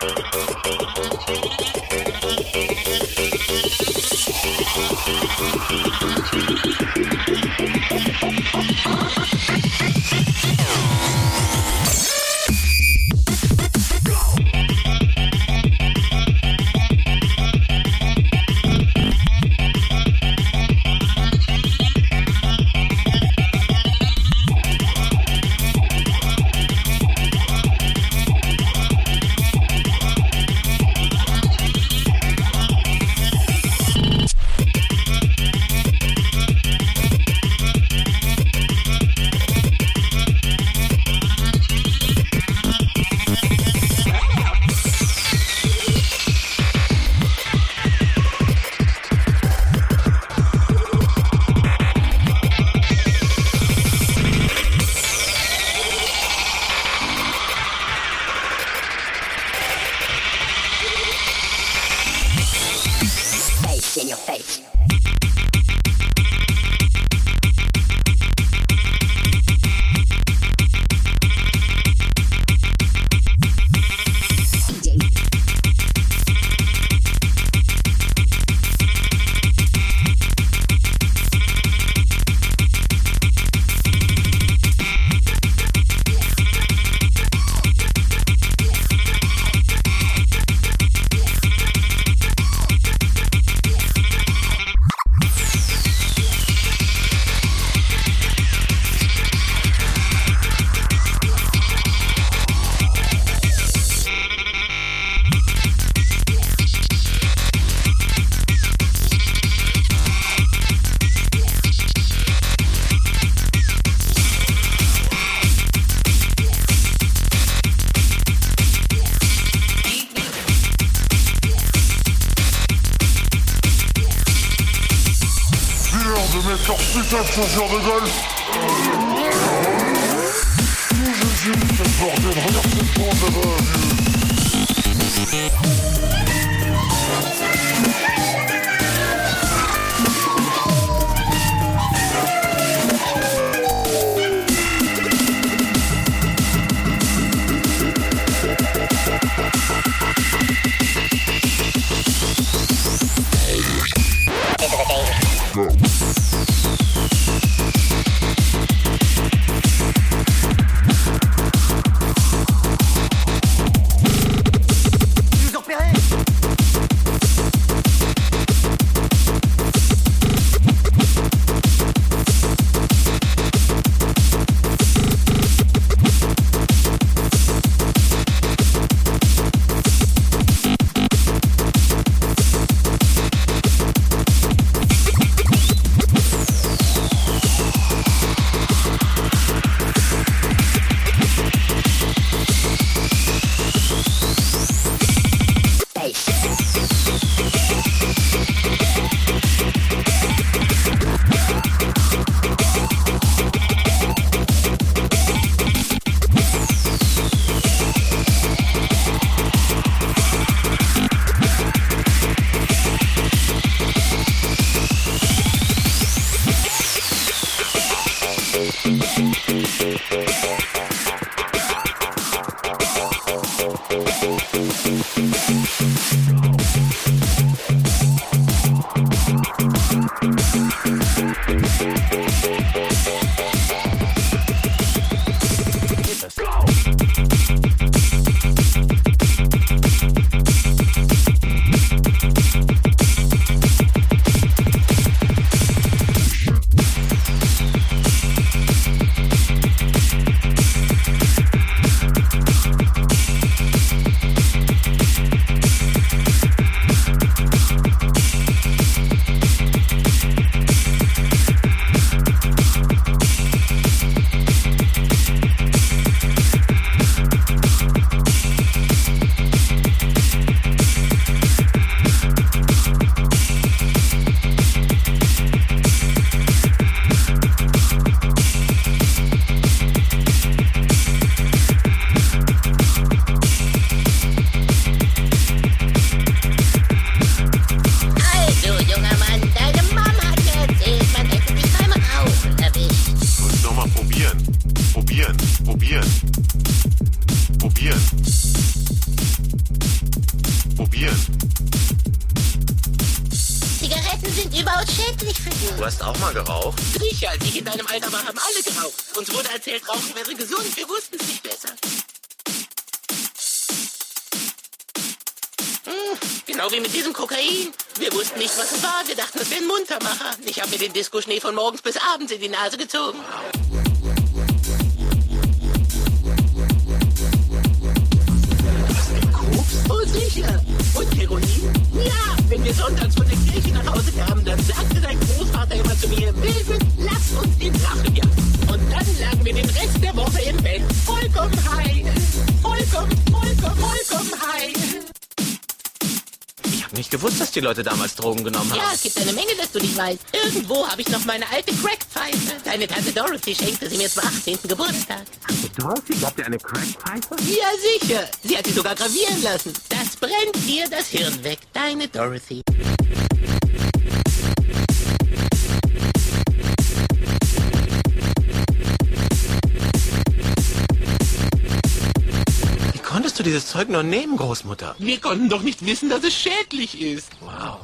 Thank you. Disco-Schnee von morgens bis abends in die Nase gezogen. gewusst, dass die Leute damals Drogen genommen haben. Ja, es gibt eine Menge, dass du dich weißt. Irgendwo habe ich noch meine alte Crackpfeife. Deine Tante Dorothy schenkte sie mir zum 18. Geburtstag. Tante Dorothy gab ihr eine Crackpfeife? Ja, sicher. Sie hat sie sogar gravieren lassen. Das brennt dir das Hirn weg, deine Dorothy. kannst du dieses Zeug nur nehmen, Großmutter? Wir konnten doch nicht wissen, dass es schädlich ist. Wow.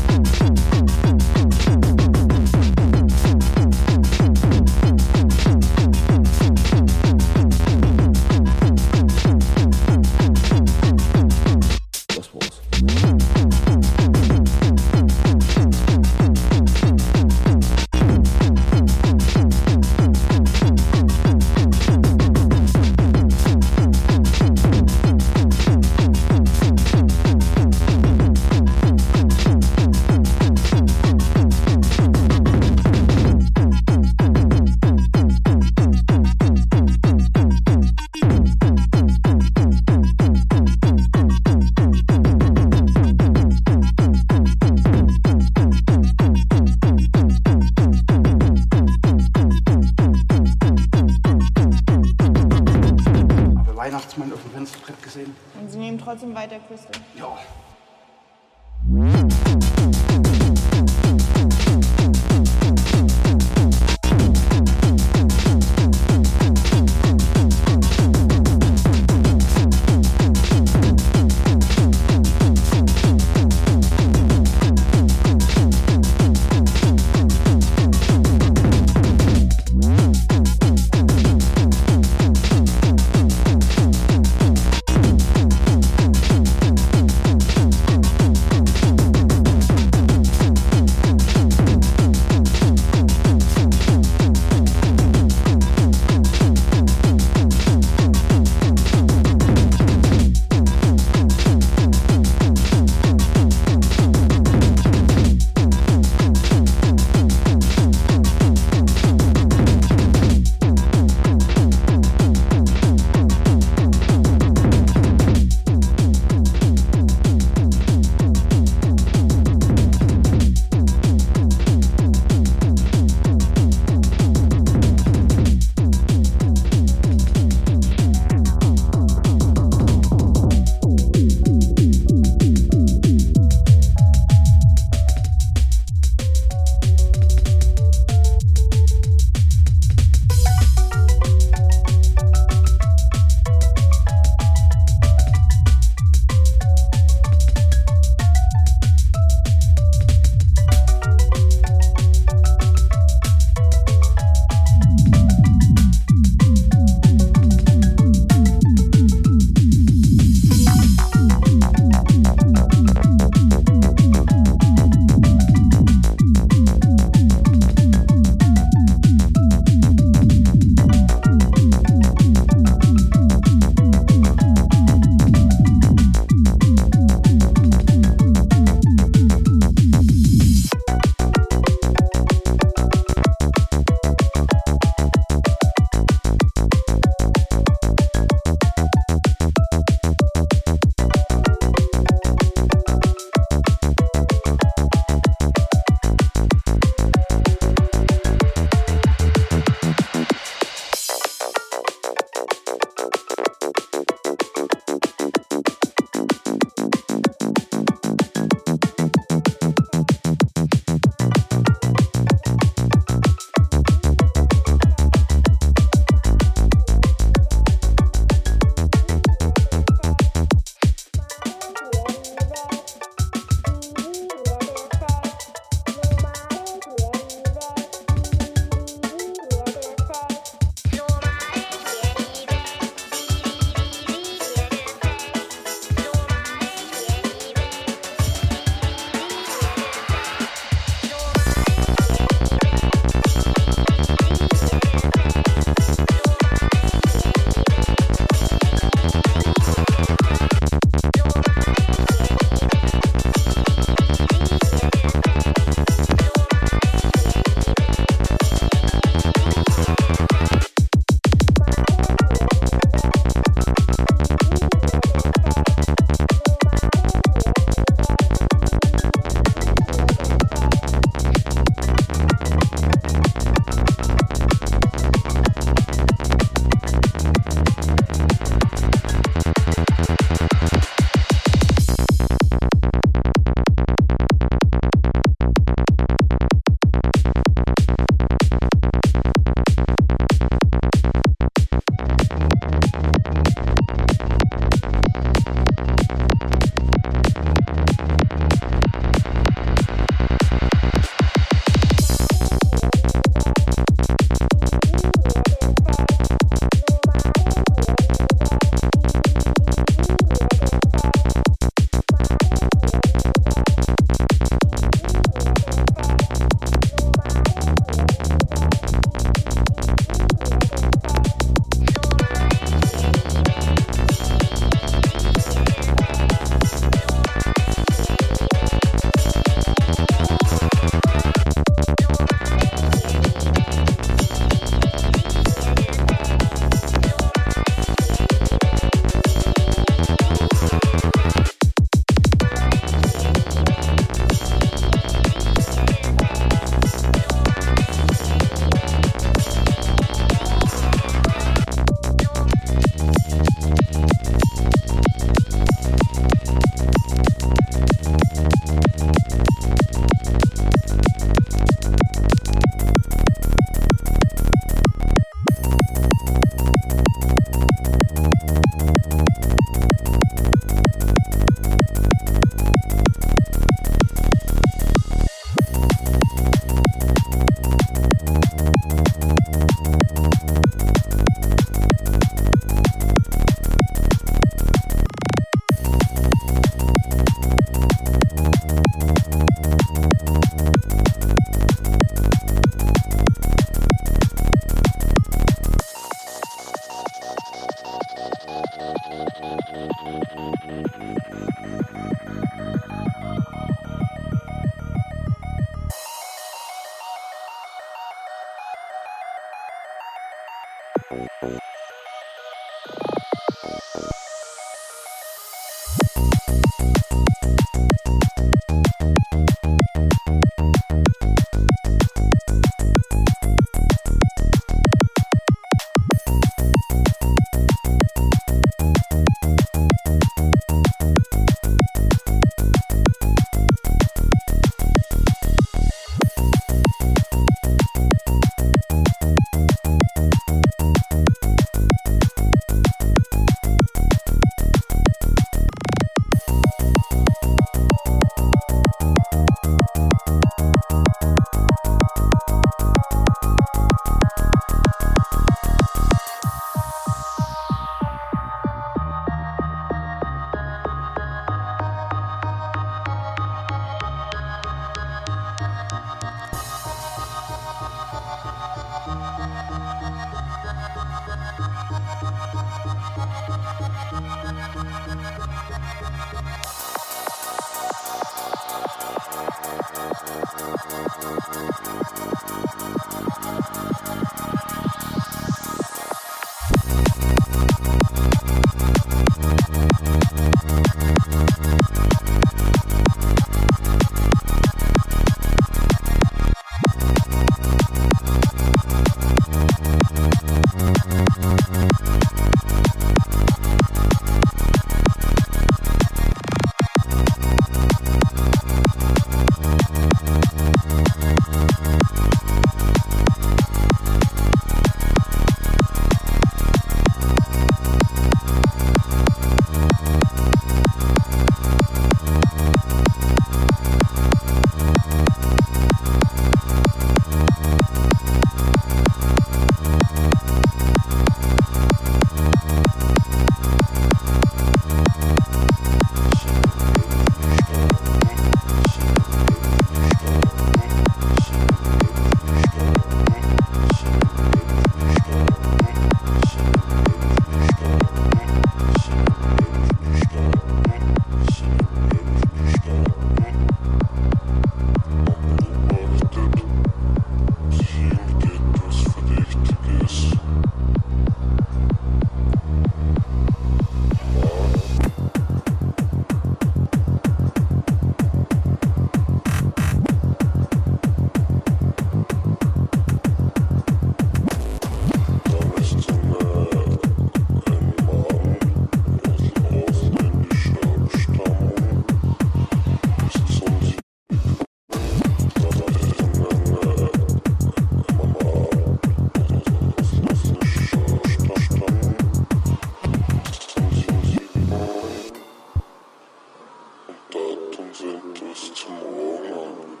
Santa Tomorrow.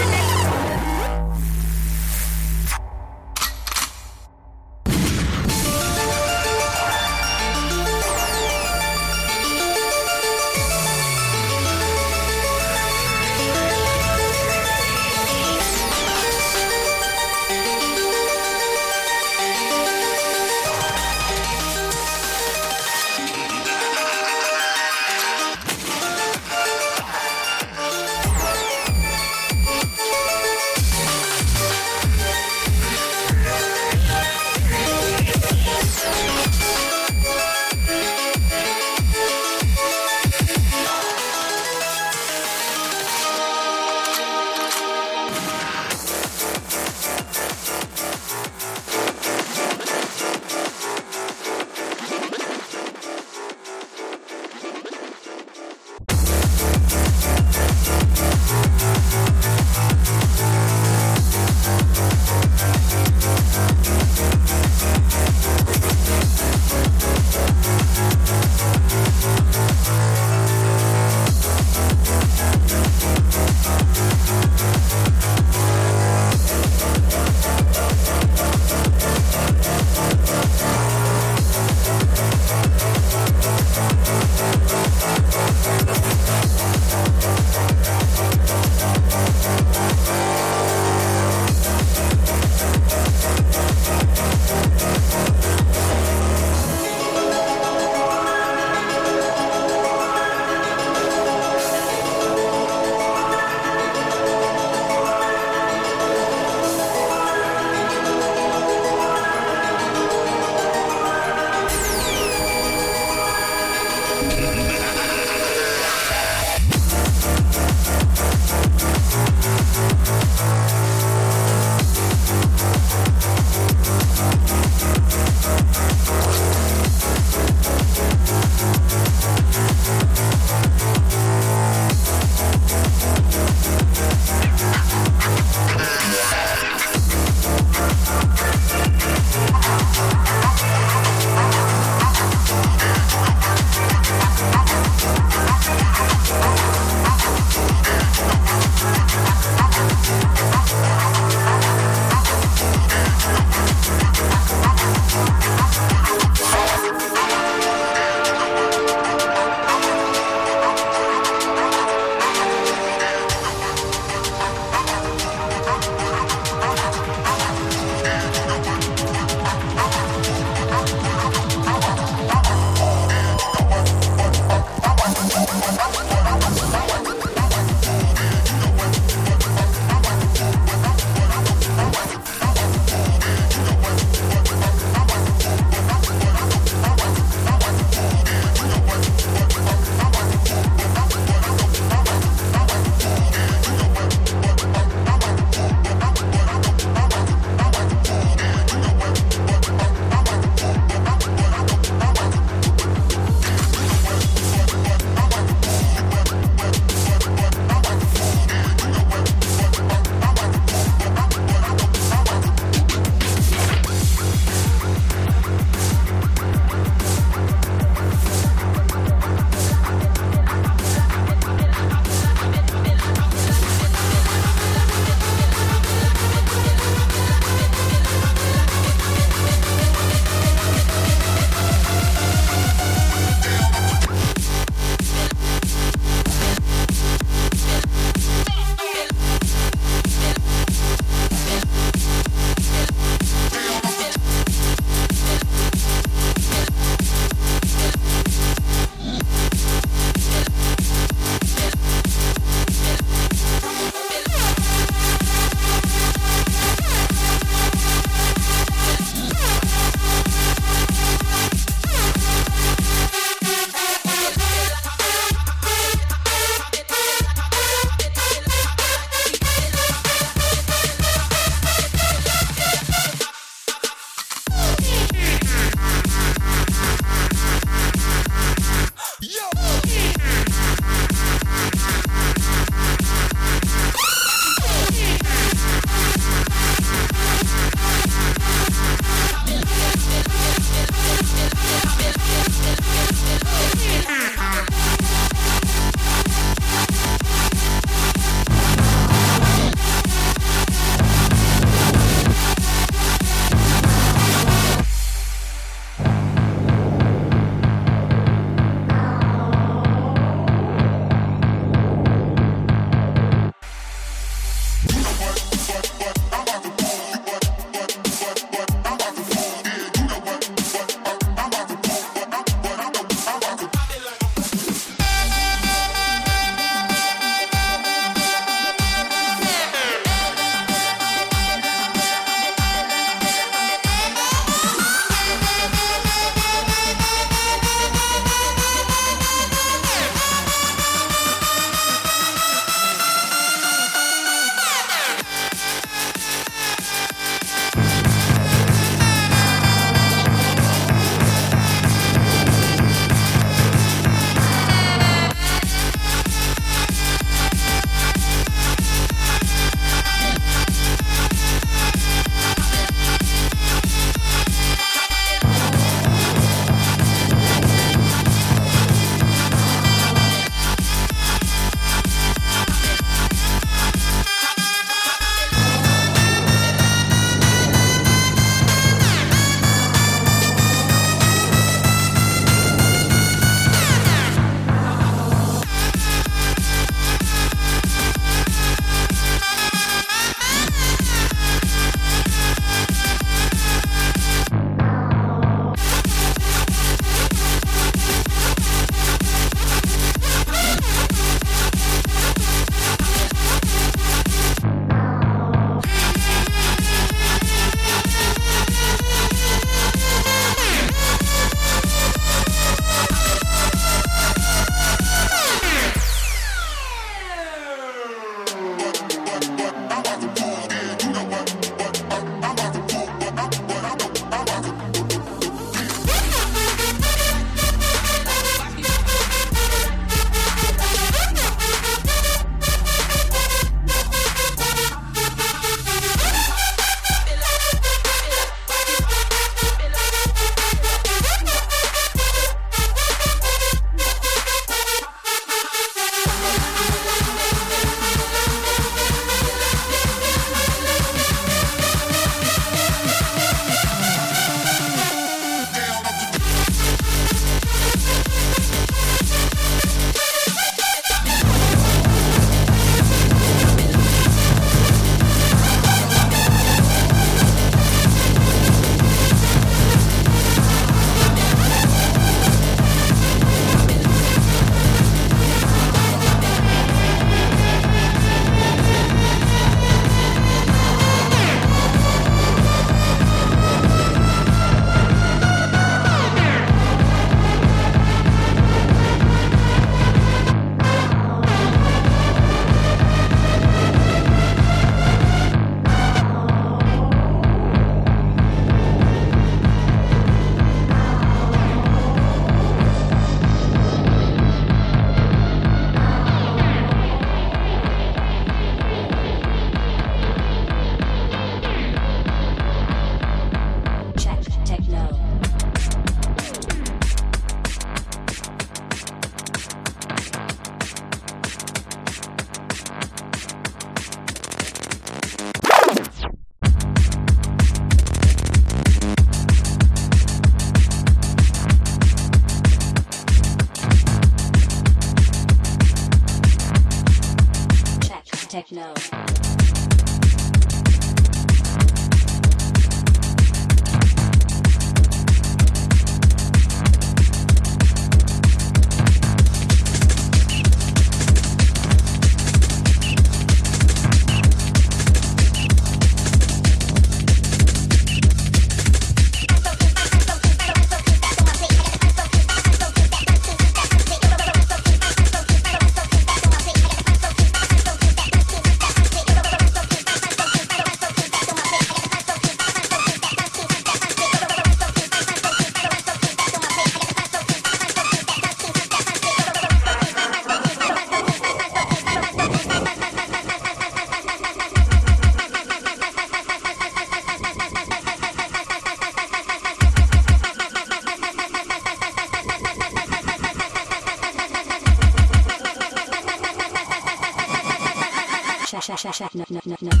no, no, no, no.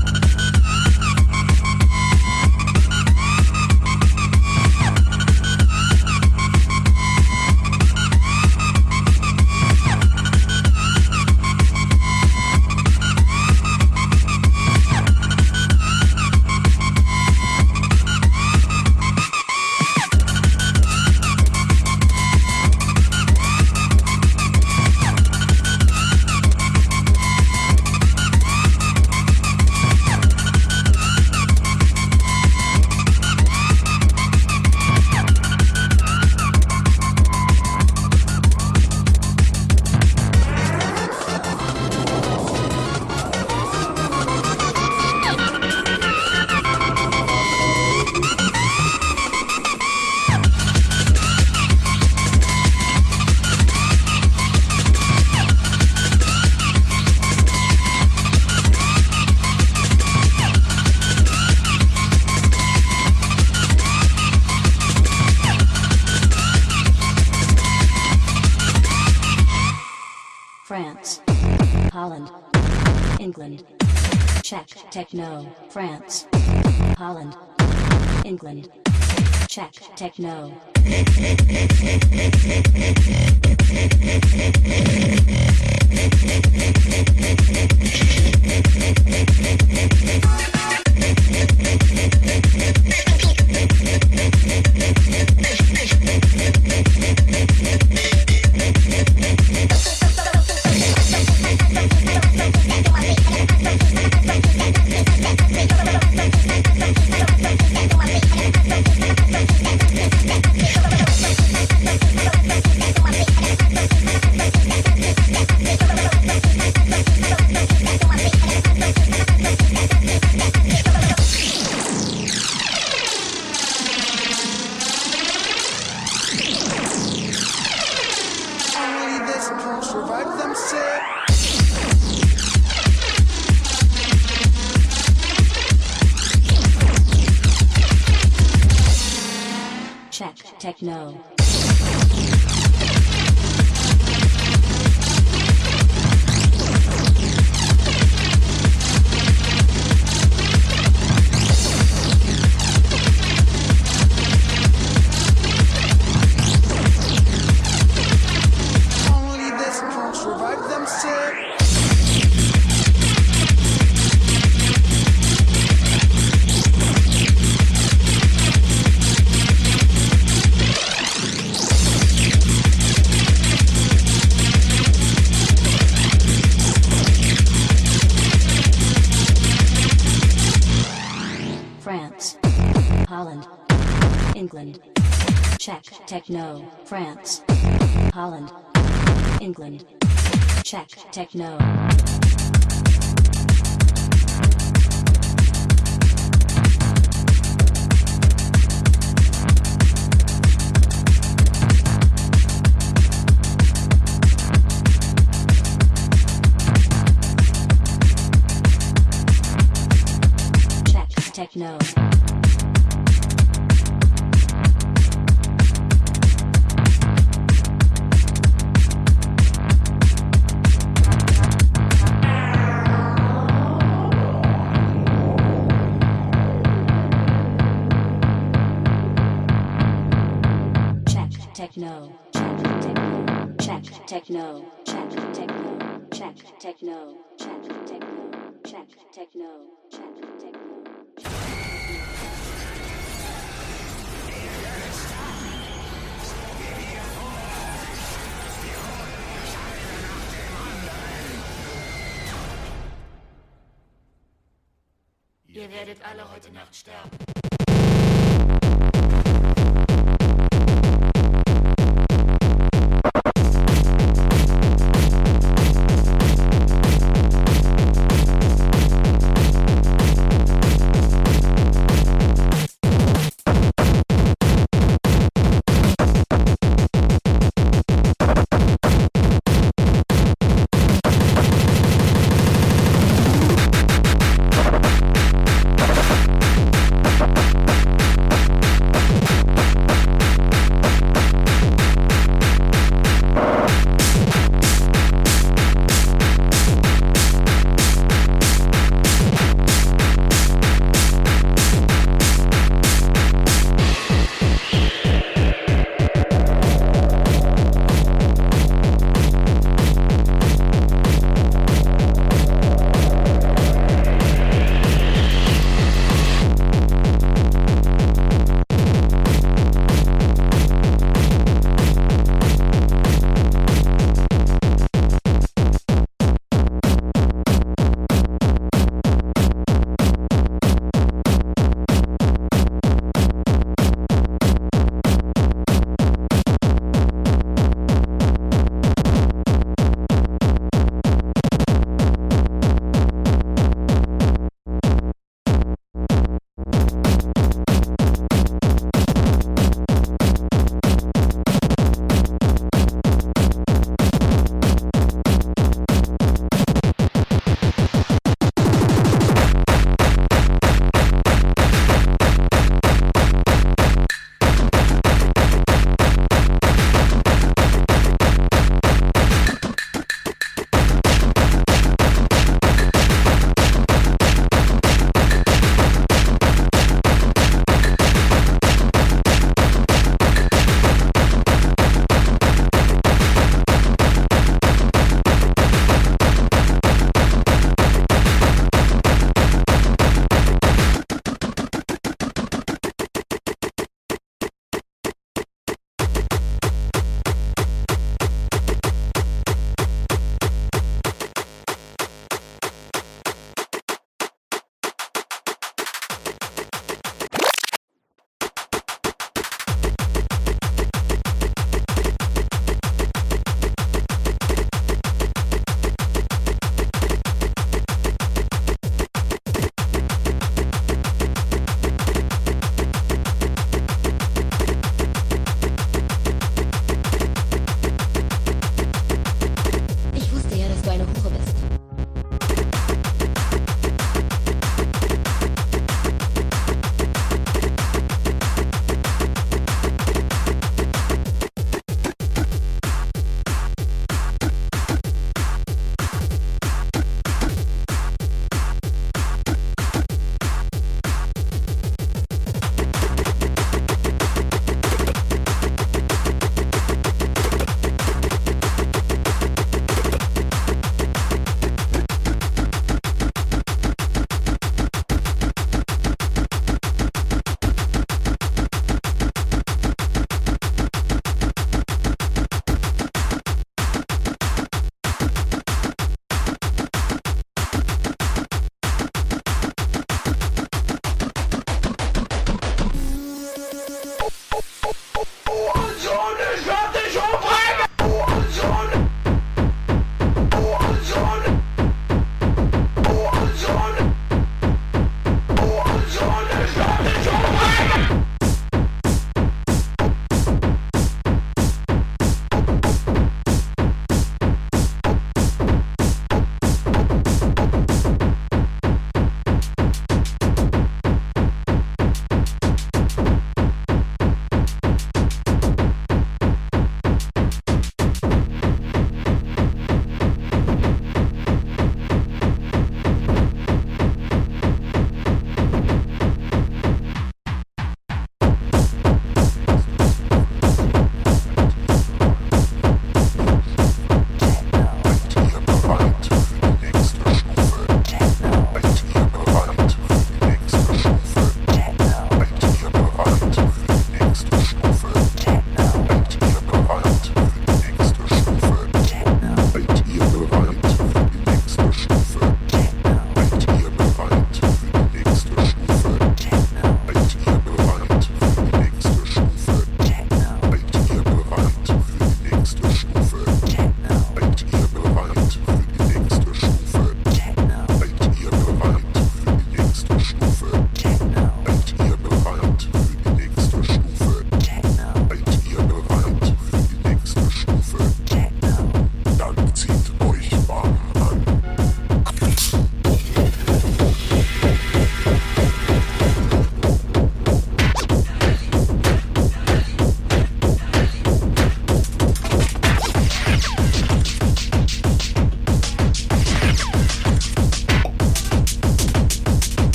Techno, France, Holland, England, Czech Techno.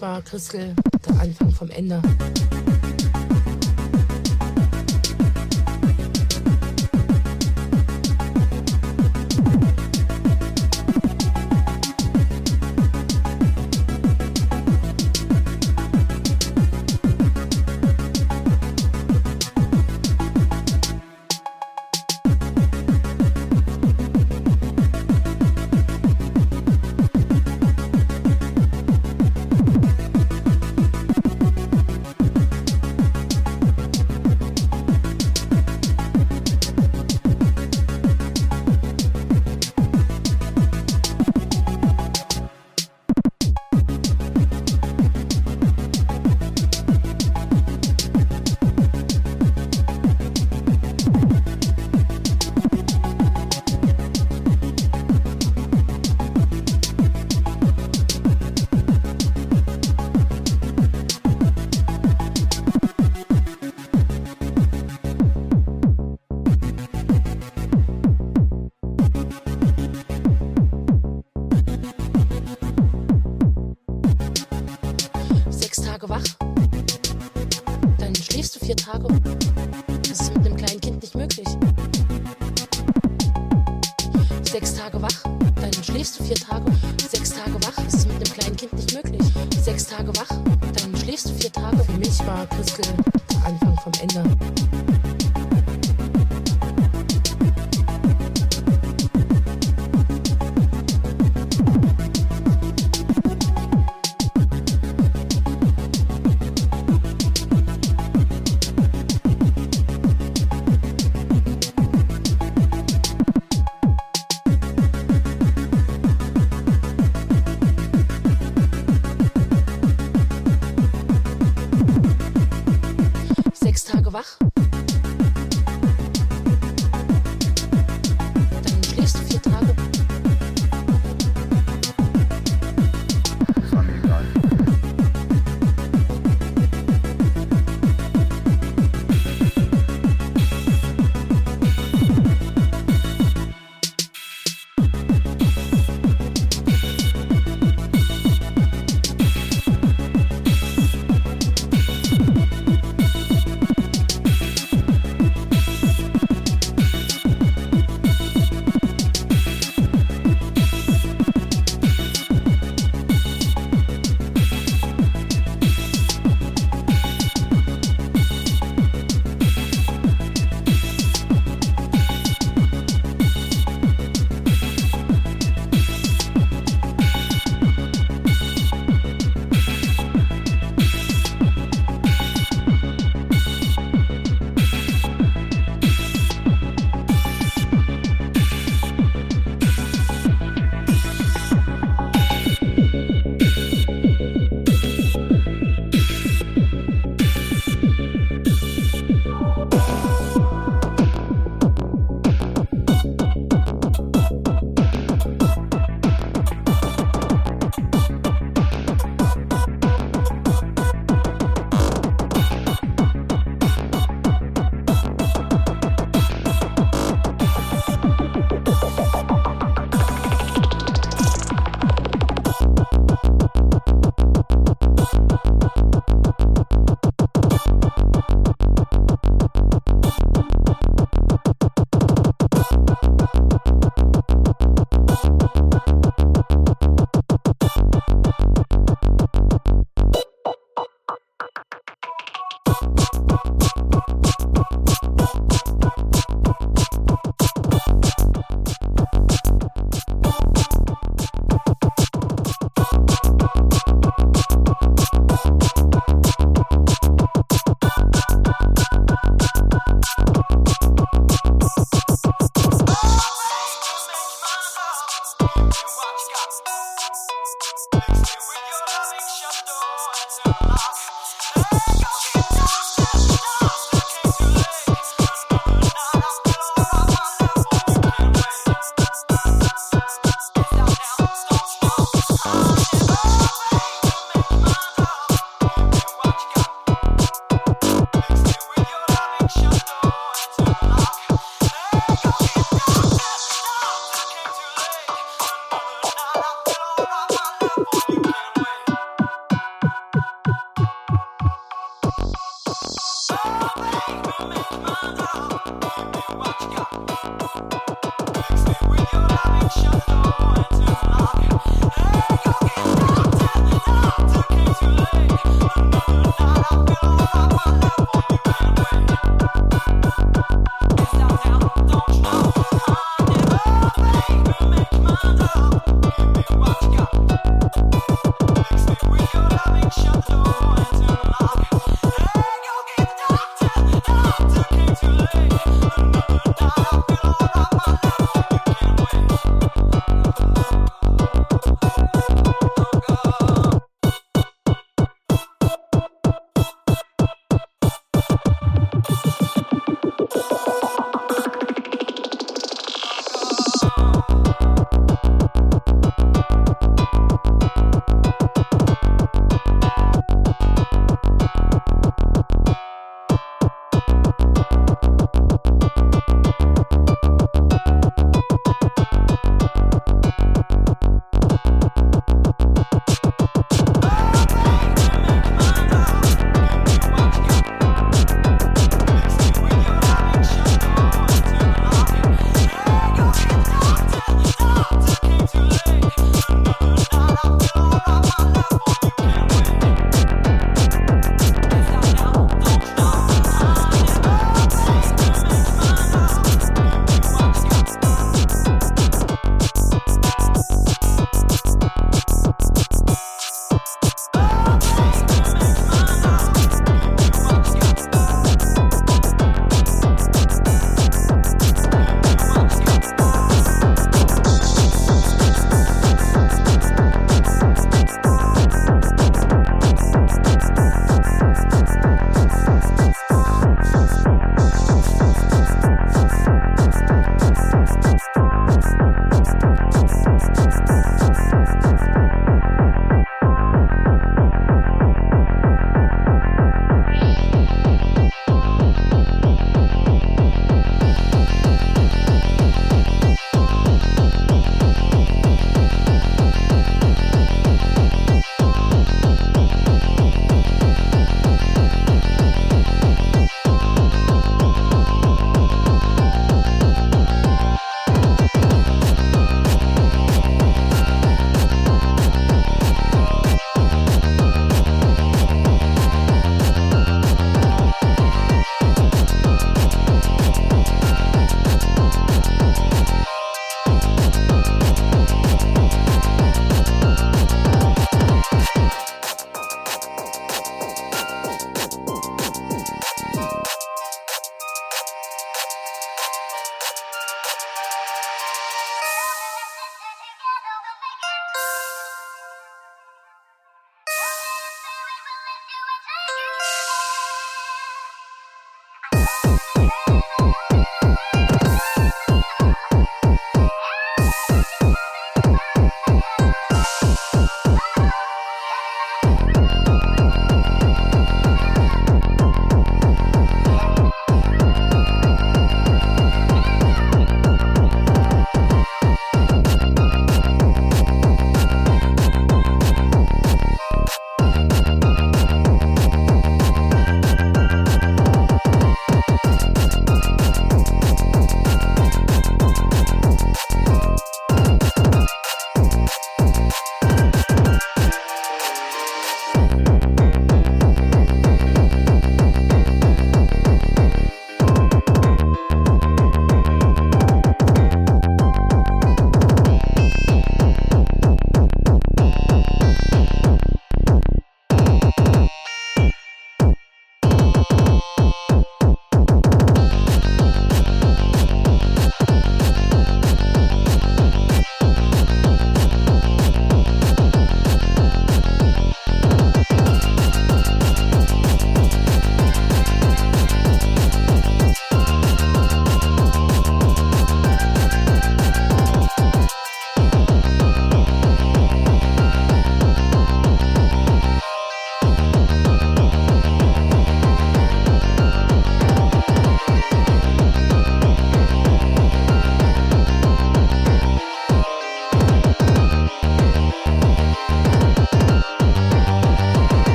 War Christel der Anfang vom Ende.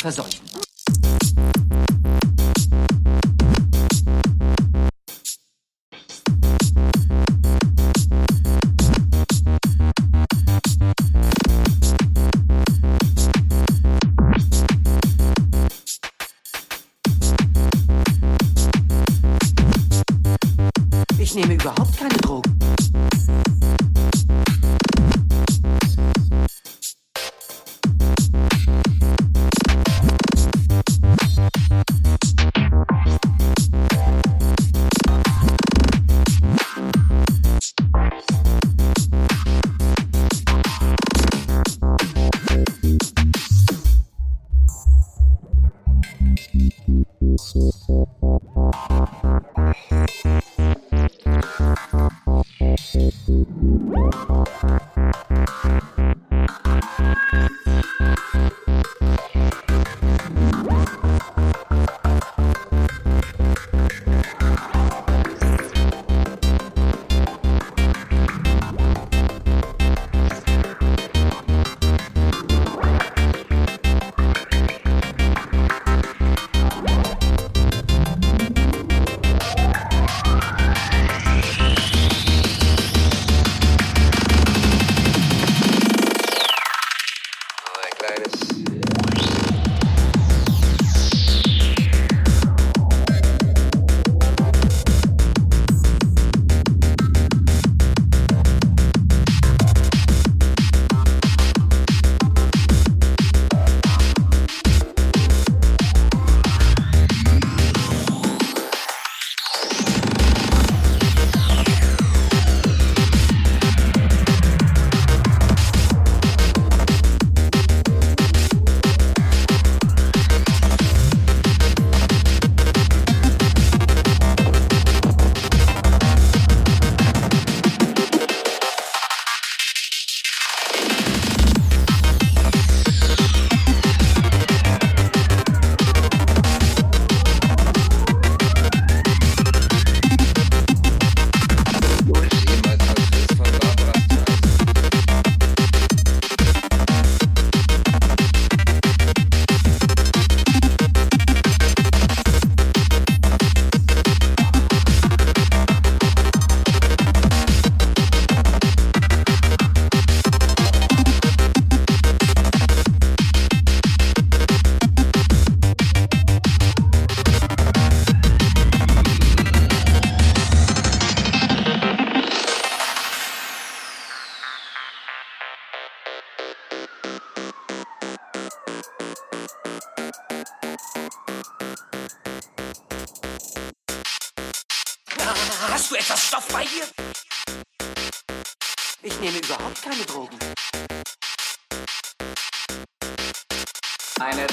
Verseuchen.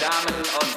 Damen und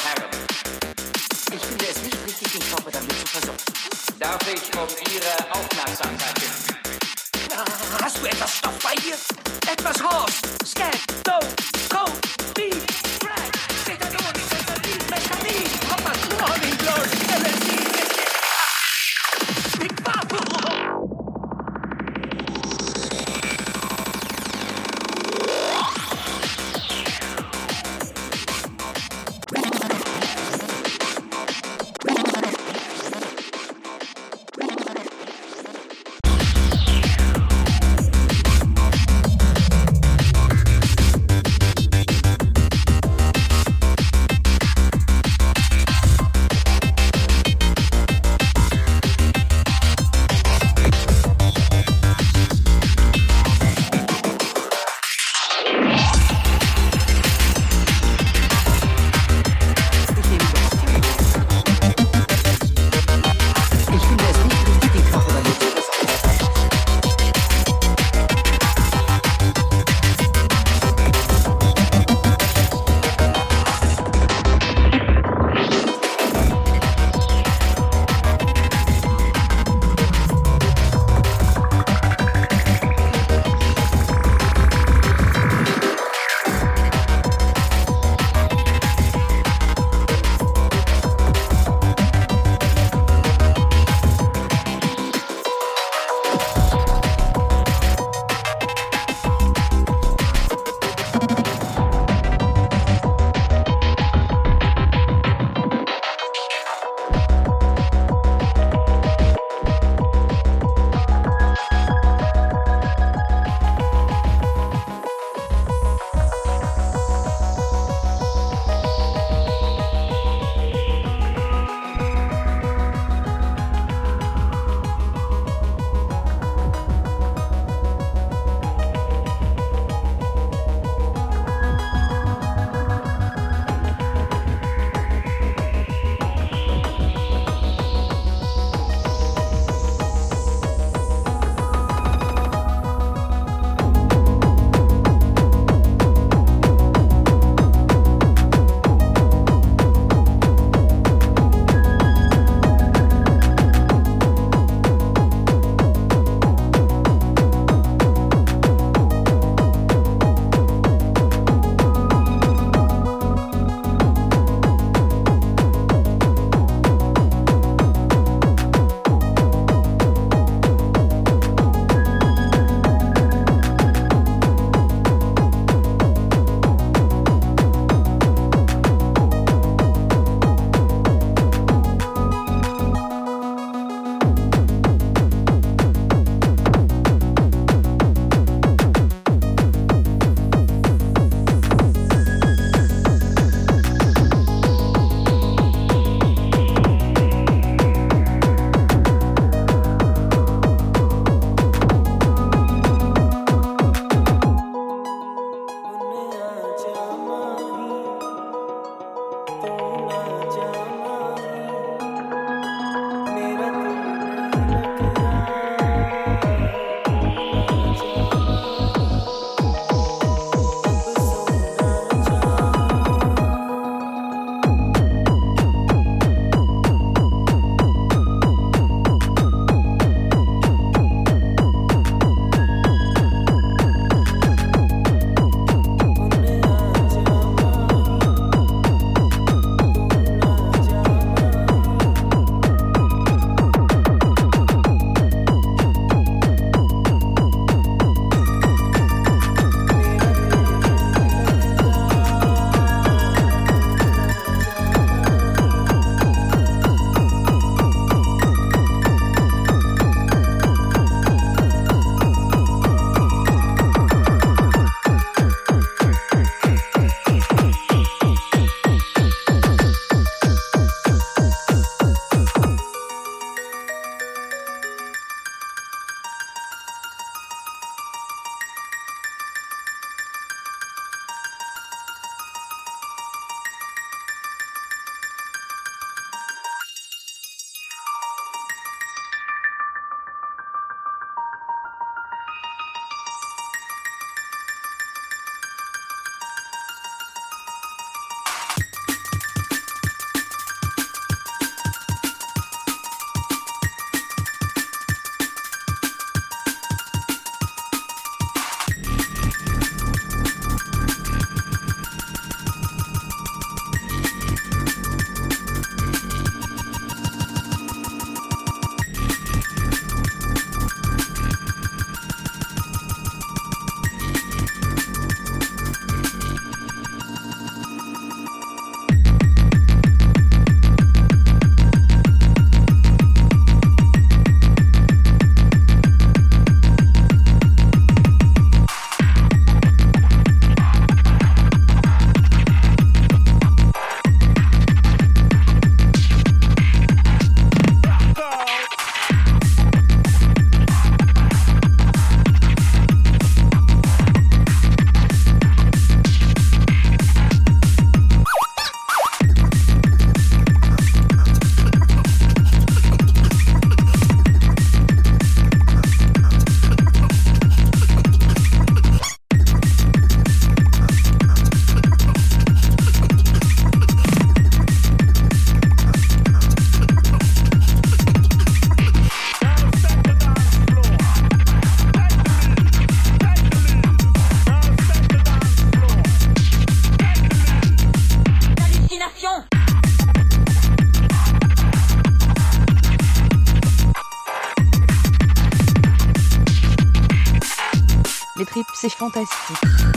c'est fantastique.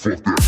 fuck that.